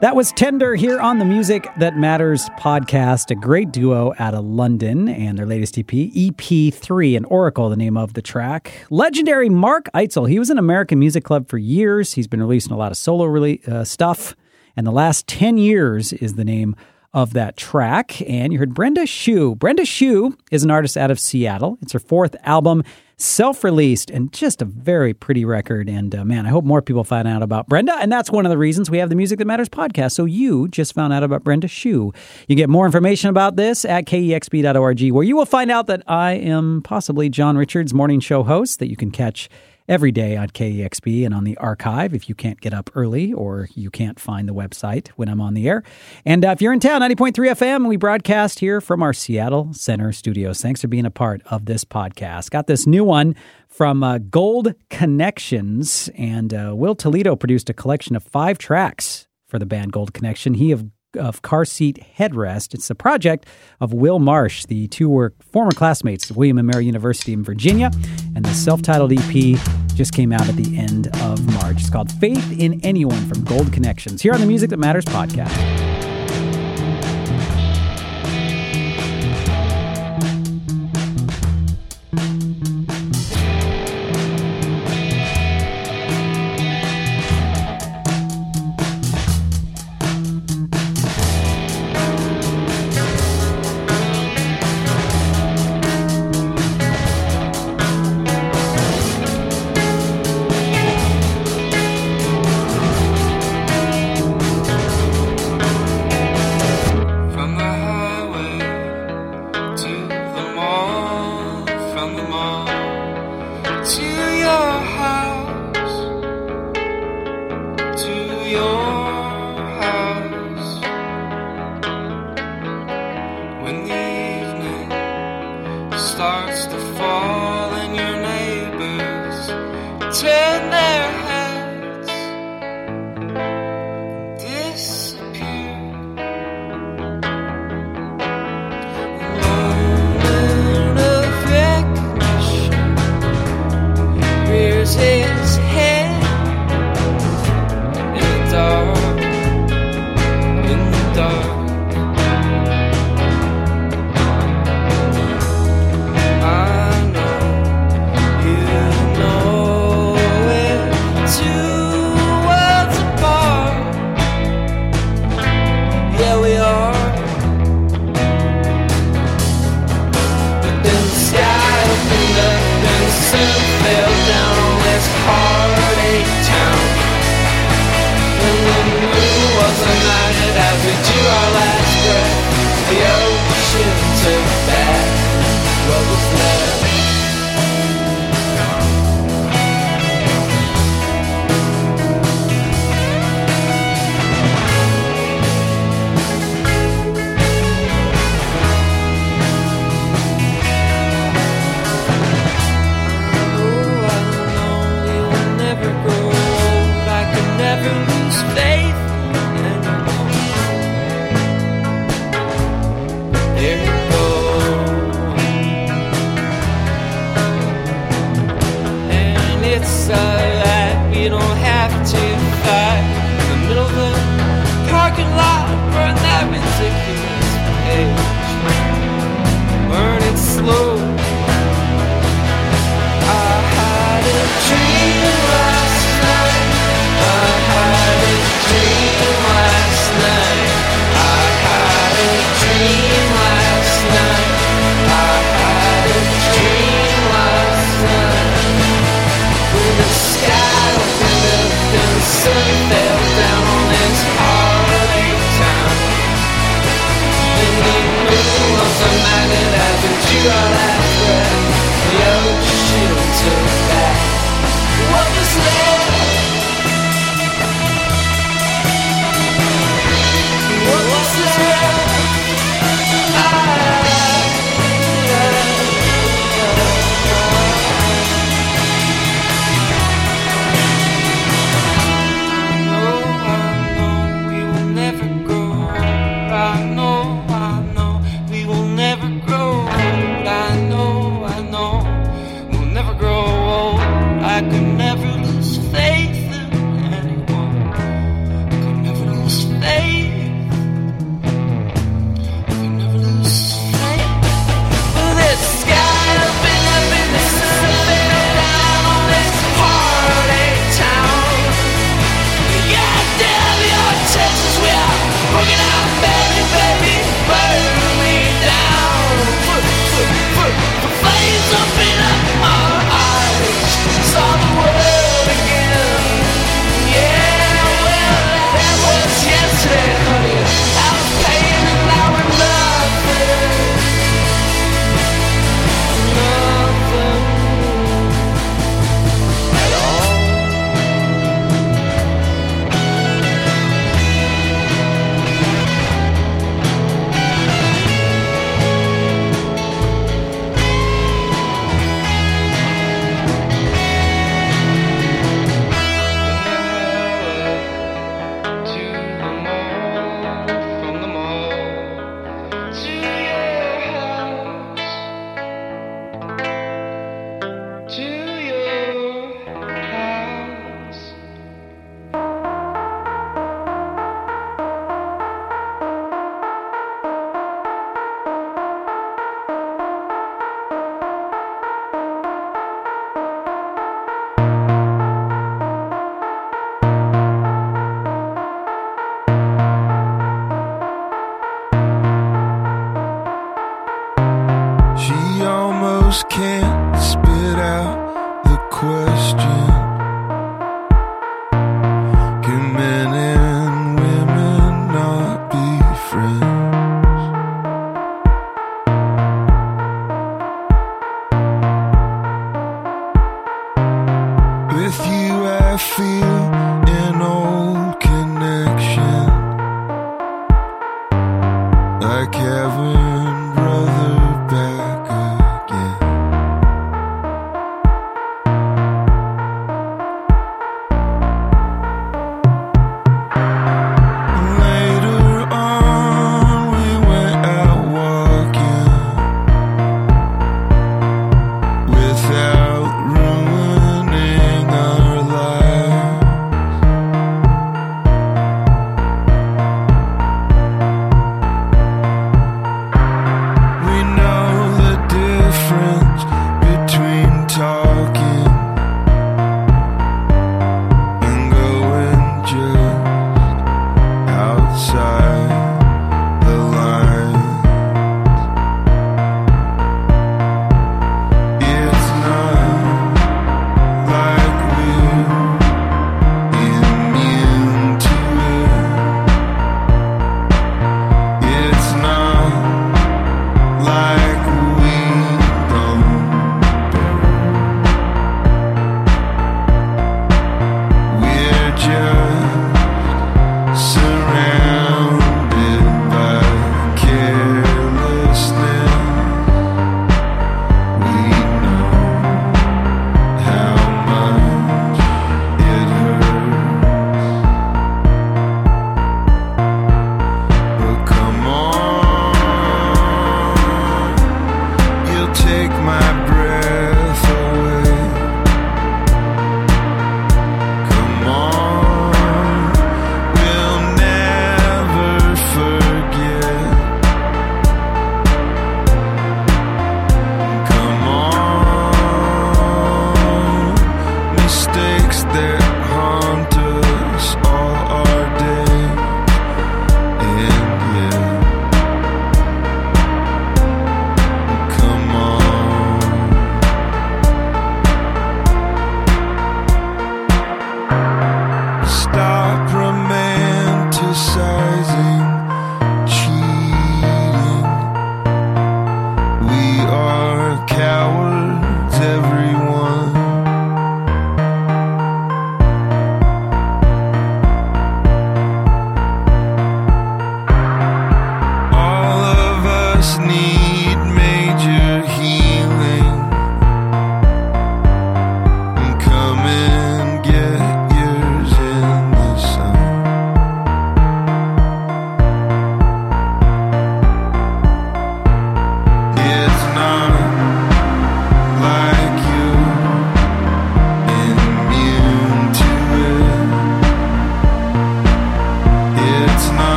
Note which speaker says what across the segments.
Speaker 1: That
Speaker 2: was Tender here on the Music That Matters podcast, a great duo out of London and their latest EP, EP3 and Oracle, the name of the track. Legendary Mark Eitzel, he was in American Music Club for years. He's been releasing a lot of solo rele- uh, stuff, and the last 10 years is the name of that track. And you heard Brenda Xu. Brenda Xu is an artist out of Seattle. It's her fourth album self released and just a very pretty record. And uh, man, I hope more people find out about Brenda. And that's one of the reasons we have the Music That Matters podcast. So you just found out about Brenda Xu. You get more information about this at kexp.org, where you will find out that I am possibly John Richards' morning show host that you can catch every day on KEXP and on the archive if you can't get up early or you can't find the website when I'm on the air. And uh, if you're in town, 90.3 FM, we broadcast here from our Seattle Center studios. Thanks for being a part of this podcast. Got this new one from uh, Gold Connections, and uh, Will Toledo produced a collection of five tracks for the band Gold Connection. He of of Car Seat Headrest. It's a project of Will Marsh. The two were former classmates at William and Mary University in Virginia, and the self titled EP just came out at the end of March. It's called Faith in Anyone from Gold Connections here on the Music That Matters podcast.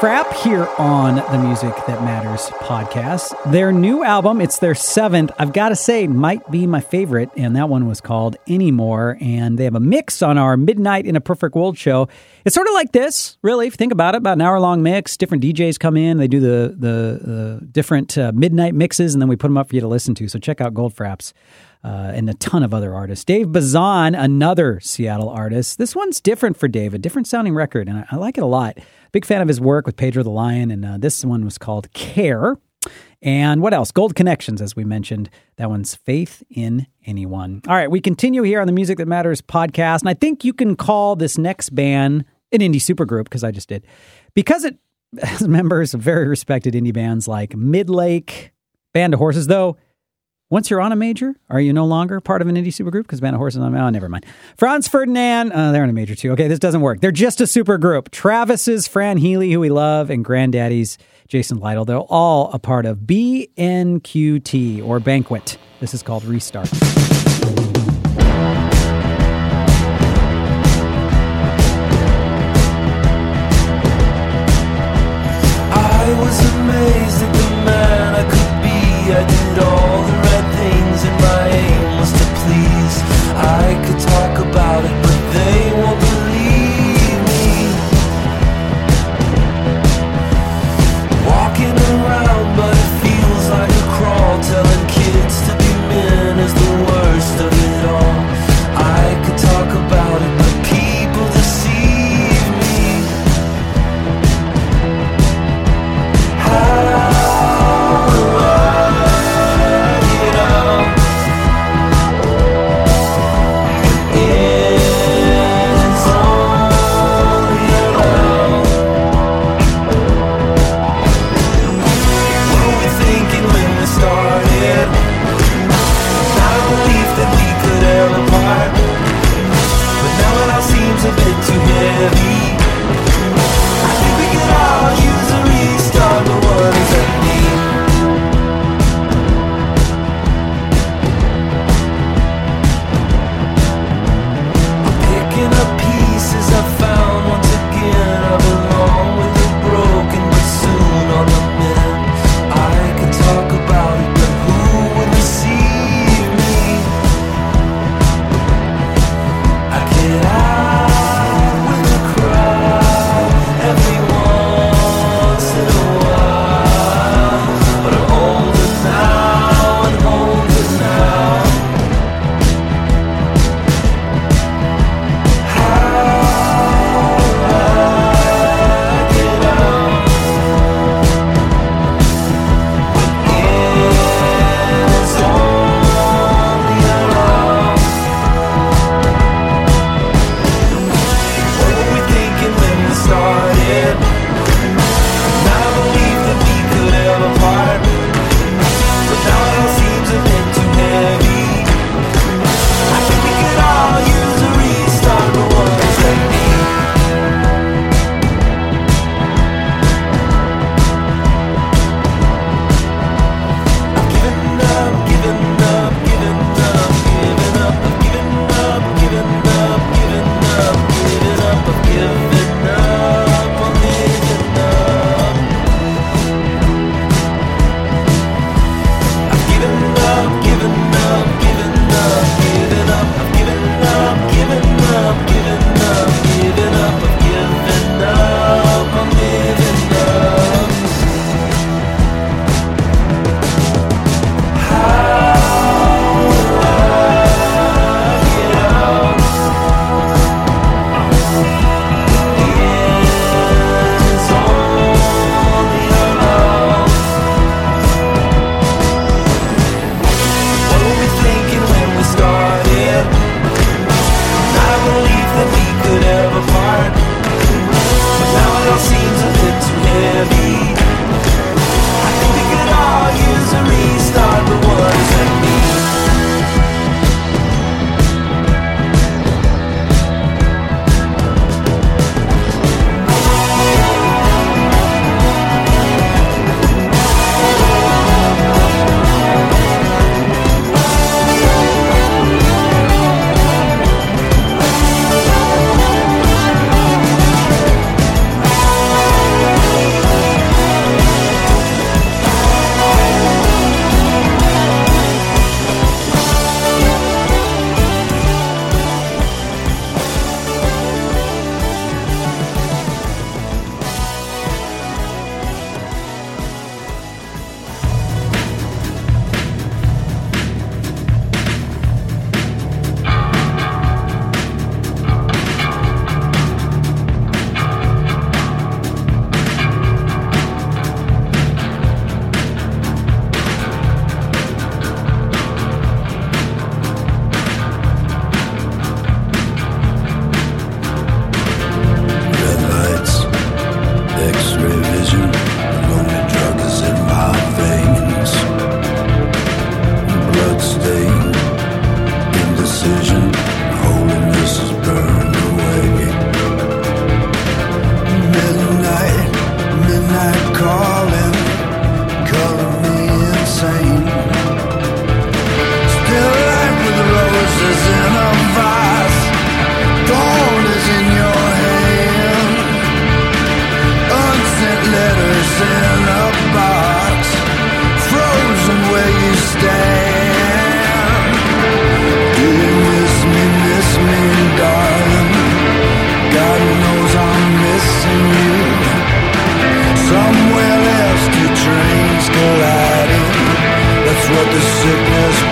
Speaker 2: Frapp here on the Music That Matters podcast. Their new album, it's their seventh, I've got to say, might be my favorite, and that one was called Anymore. And they have a mix on our Midnight in a Perfect World show. It's sort of like this, really, if you think about it, about an hour long mix. Different DJs come in, they do the, the, the different uh, midnight mixes, and then we put them up for you to listen to. So check out Goldfrapp's uh, and a ton of other artists. Dave Bazan, another Seattle artist. This one's different for Dave, a different sounding record, and I, I like it a lot. Big fan of his work with Pedro the Lion, and uh, this one was called Care. And what else? Gold Connections, as we mentioned. That one's Faith in Anyone. All right, we continue here on the Music That Matters podcast, and I think you can call this next band an indie supergroup because I just did, because it has members of very respected indie bands like Midlake, Band of Horses, though. Once you're on a major, are you no longer part of an indie supergroup? Because Band of Horses on oh, never mind. Franz Ferdinand, uh, they're in a major too. Okay, this doesn't work. They're just a supergroup. Travis's Fran Healy, who we love, and Grandaddy's Jason Lytle. They're all a part of BNQT or Banquet. This is called Restart.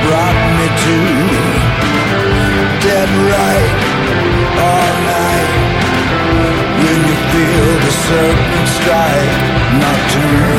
Speaker 1: brought me to Dead right all night. When you feel the serpent strike Nocturne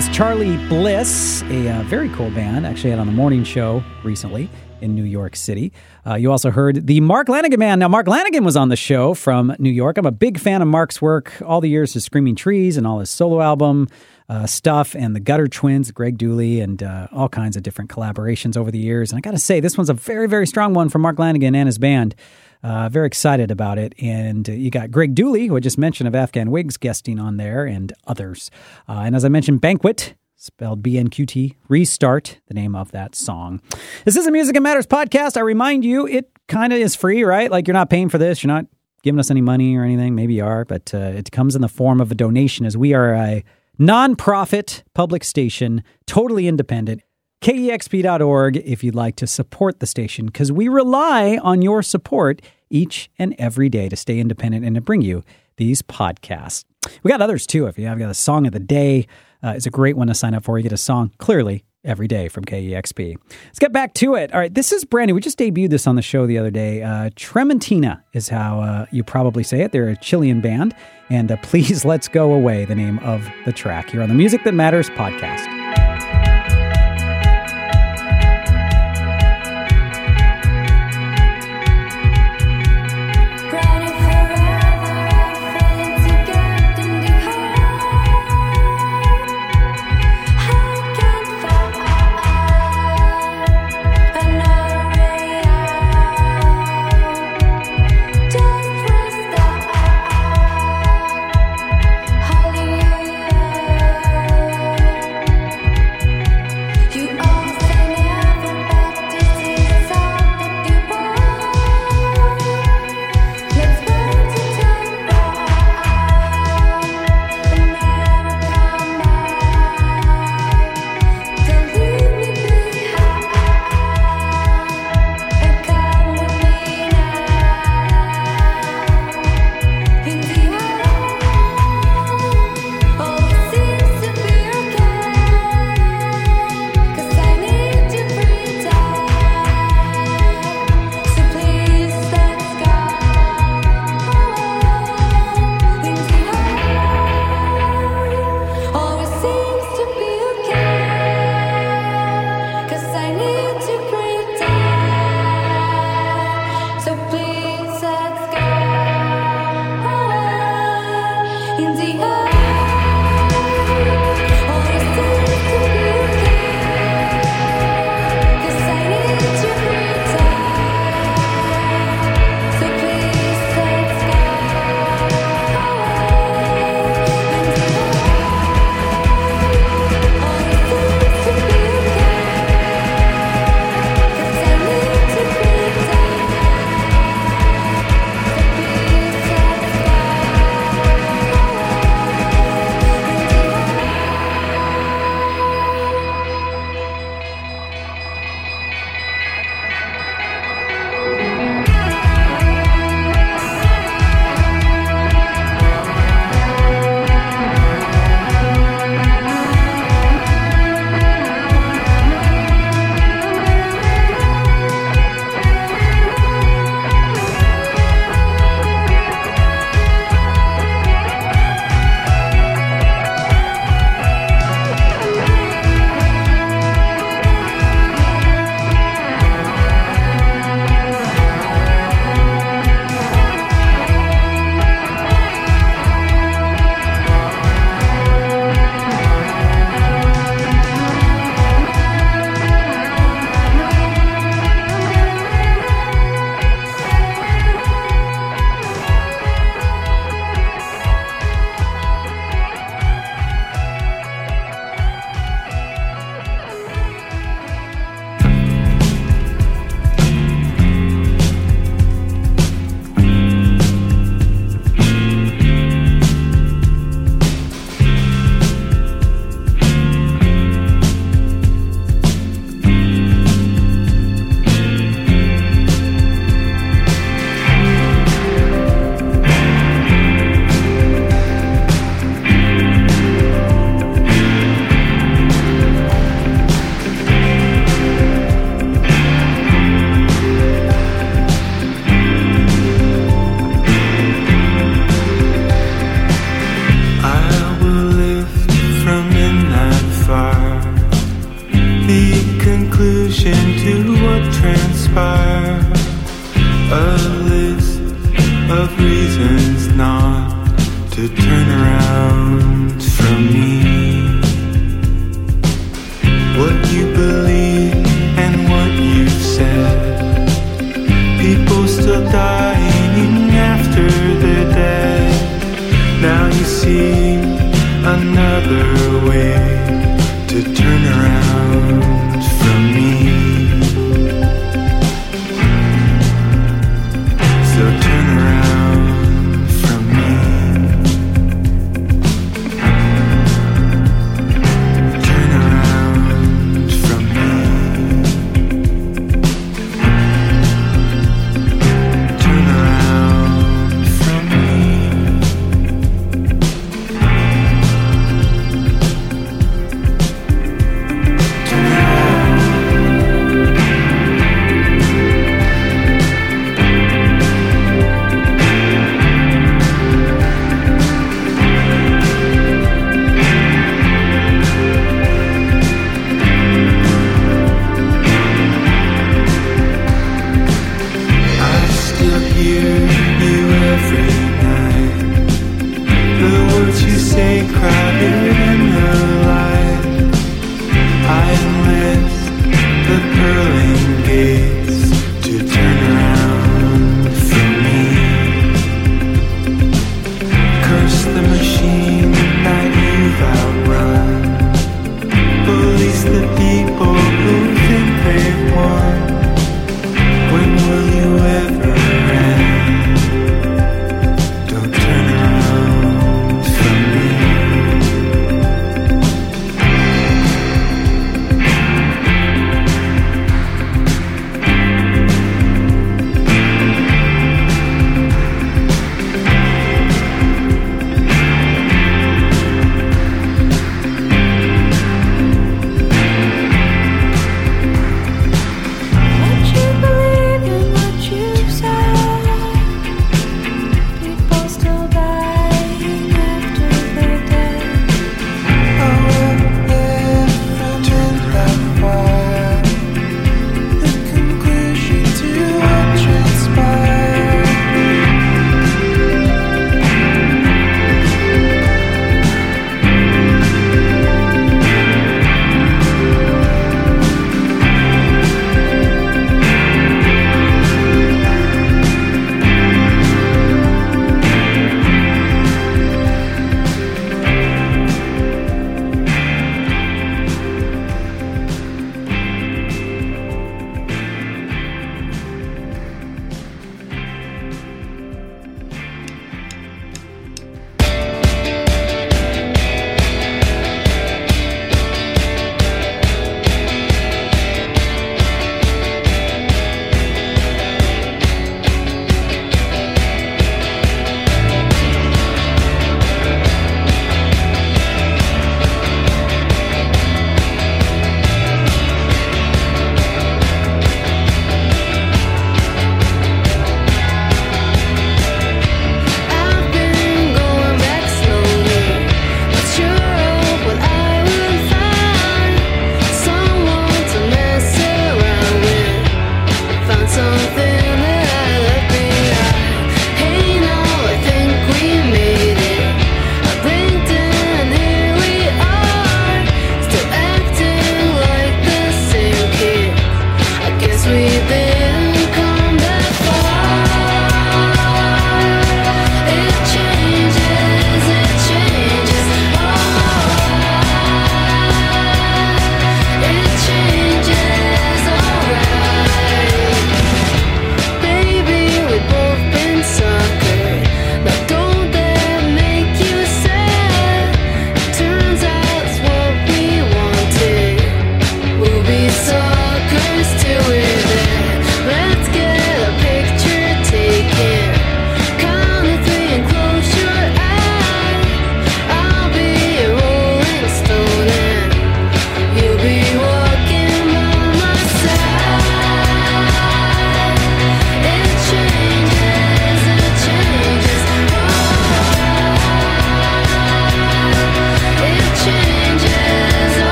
Speaker 2: was Charly Bliss, a uh, very cool band. Actually, had on the morning show recently in New York City. Uh, you also heard the Mark Lanegan Band. Now, Mark Lanegan was on the show from New York. I'm a big fan of Mark's work all the years of Screaming Trees and all his solo album uh, stuff, and the Gutter Twins, Greg Dulli, and uh, all kinds of different collaborations over the years. And I got to say, this one's a very, very strong one from Mark Lanegan and his band. Uh, very excited about it. And uh, you got Greg Dulli, who I just mentioned of Afghan Whigs, guesting on there, and others. Uh, and as I mentioned, Banquet, spelled B N Q T, Restart, the name of that song. This is a Music and Matters podcast. I remind you, it kind of is free, right? Like you're not paying for this, you're not giving us any money or anything. Maybe you are, but uh, it comes in the form of a donation as we are a nonprofit public station, totally independent. KEXP.org if you'd like to support the station because we rely on your support each and every day to stay independent and to bring you these podcasts. We got others too. If you have got a song of the day, uh, it's a great one to sign up for. You get a song clearly every day from KEXP. Let's get back to it. All right, this is brand new. We just debuted this on the show the other day. Uh, Trementina is how uh, you probably say it. They're a Chilean band. And uh, please let's go away, the name of the track here on the Music That Matters podcast.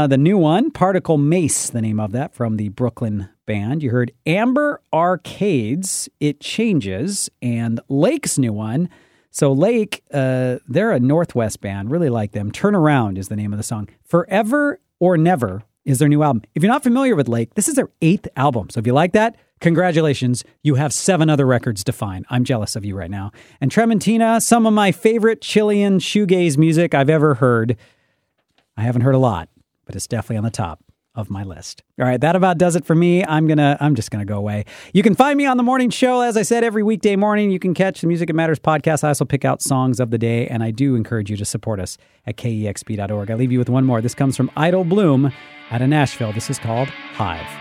Speaker 2: Uh, the new one, Particle Mace, the name of that, from the Brooklyn band. You heard Amber Arcades, It Changes, and Lake's new one. So, Lake, uh, they're a Northwest band, really like them. Turn Around is the name of the song. Forever or Never is their new album. If you're not familiar with Lake, this is their eighth album. So, if you like that, congratulations. You have seven other records to find. I'm jealous of you right now. And Trementina, some of my favorite Chilean shoegaze music I've ever heard. I haven't heard a lot, but it's definitely on the top of my list. All right, that about does it for me. I'm going to I'm just going to go away. You can find me on the morning show as I said every weekday morning. You can catch the Music It Matters podcast. I also pick out songs of the day and I do encourage you to support us at kexp.org. I leave you with one more. This comes from Idle Bloom out of Nashville. This is called Hive.